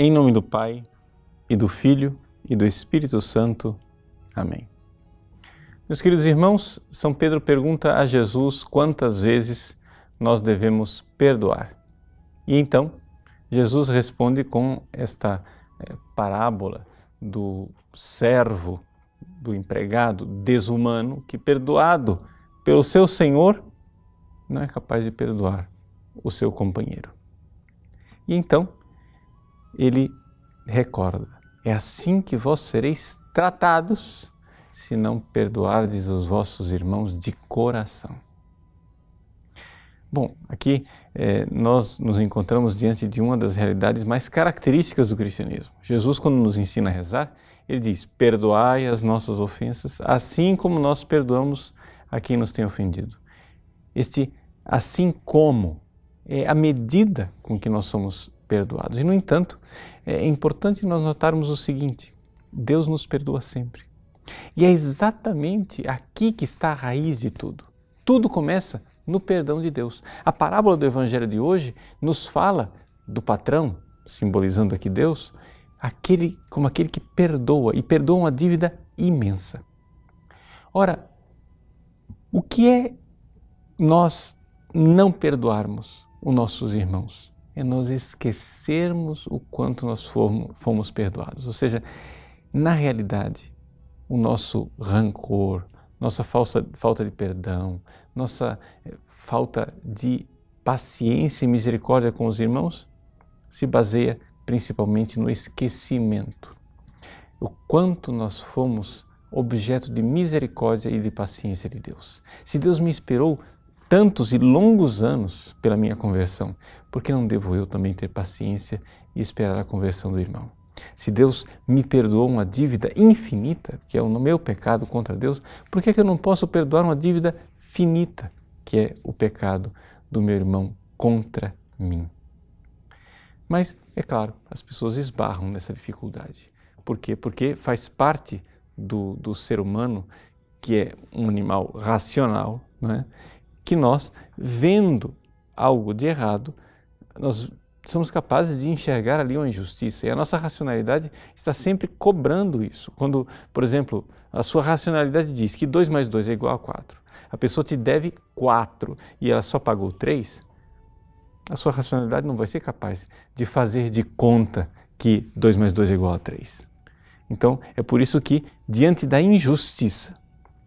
Em nome do Pai, e do Filho, e do Espírito Santo. Amém. Meus queridos irmãos, São Pedro pergunta a Jesus quantas vezes nós devemos perdoar. E então, Jesus responde com esta é, parábola do servo, do empregado desumano, que perdoado pelo seu senhor, não é capaz de perdoar o seu companheiro. E então, ele recorda: é assim que vós sereis tratados se não perdoardes os vossos irmãos de coração. Bom, aqui eh, nós nos encontramos diante de uma das realidades mais características do cristianismo. Jesus, quando nos ensina a rezar, ele diz: Perdoai as nossas ofensas, assim como nós perdoamos a quem nos tem ofendido. Este assim como é a medida com que nós somos perdoados. E, no entanto, é importante nós notarmos o seguinte: Deus nos perdoa sempre. E é exatamente aqui que está a raiz de tudo. Tudo começa no perdão de Deus. A parábola do Evangelho de hoje nos fala do patrão, simbolizando aqui Deus, aquele como aquele que perdoa e perdoa uma dívida imensa. Ora, o que é nós não perdoarmos os nossos irmãos? É nós esquecermos o quanto nós fomos, perdoados. Ou seja, na realidade, o nosso rancor, nossa falsa, falta de perdão, nossa eh, falta de paciência e misericórdia com os irmãos se baseia principalmente no esquecimento. O quanto nós fomos objeto de misericórdia e de paciência de Deus. Se Deus me esperou tantos e longos anos pela minha conversão, por que não devo eu também ter paciência e esperar a conversão do irmão? Se Deus me perdoou uma dívida infinita, que é o meu pecado contra Deus, por que, que eu não posso perdoar uma dívida finita, que é o pecado do meu irmão contra mim? Mas, é claro, as pessoas esbarram nessa dificuldade. Por quê? Porque faz parte do, do ser humano, que é um animal racional, não é? Que nós, vendo algo de errado, nós somos capazes de enxergar ali uma injustiça e a nossa racionalidade está sempre cobrando isso. Quando, por exemplo, a sua racionalidade diz que 2 mais 2 é igual a 4, a pessoa te deve 4 e ela só pagou 3, a sua racionalidade não vai ser capaz de fazer de conta que 2 mais 2 é igual a 3. Então, é por isso que, diante da injustiça,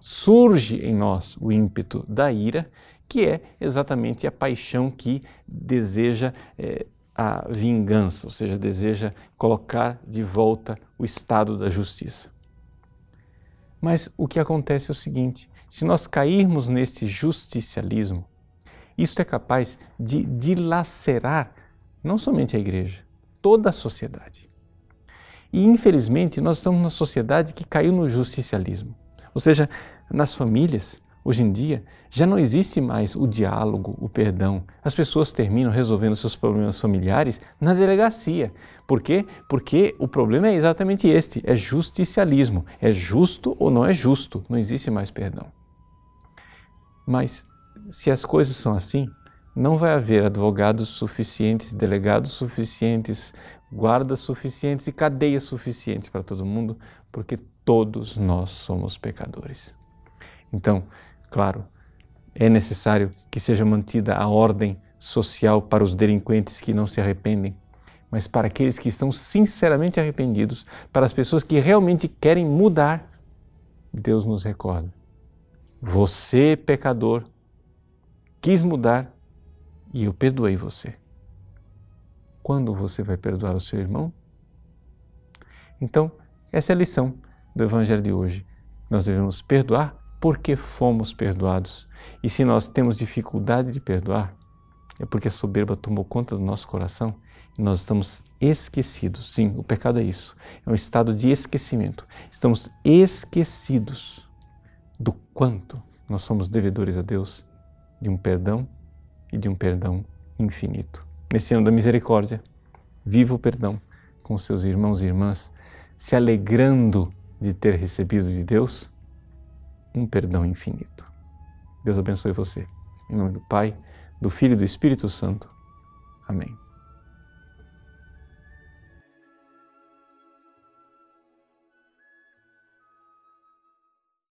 surge em nós o ímpeto da ira, que é exatamente a paixão que deseja é, a vingança, ou seja, deseja colocar de volta o estado da justiça. Mas o que acontece é o seguinte: se nós cairmos nesse justicialismo, isto é capaz de dilacerar não somente a igreja, toda a sociedade. E infelizmente nós estamos numa sociedade que caiu no justicialismo. Ou seja, nas famílias, hoje em dia, já não existe mais o diálogo, o perdão. As pessoas terminam resolvendo seus problemas familiares na delegacia. Por quê? Porque o problema é exatamente este: é justicialismo. É justo ou não é justo? Não existe mais perdão. Mas se as coisas são assim, não vai haver advogados suficientes, delegados suficientes, guardas suficientes e cadeias suficientes para todo mundo, porque todos nós somos pecadores. Então, claro, é necessário que seja mantida a ordem social para os delinquentes que não se arrependem, mas para aqueles que estão sinceramente arrependidos, para as pessoas que realmente querem mudar, Deus nos recorda. Você, pecador, quis mudar e eu perdoei você. Quando você vai perdoar o seu irmão? Então, essa é a lição do Evangelho de hoje. Nós devemos perdoar porque fomos perdoados. E se nós temos dificuldade de perdoar, é porque a soberba tomou conta do nosso coração e nós estamos esquecidos. Sim, o pecado é isso. É um estado de esquecimento. Estamos esquecidos do quanto nós somos devedores a Deus de um perdão e de um perdão infinito. Nesse ano da misericórdia, viva o perdão com seus irmãos e irmãs, se alegrando de ter recebido de Deus um perdão infinito. Deus abençoe você. Em nome do Pai, do Filho e do Espírito Santo. Amém.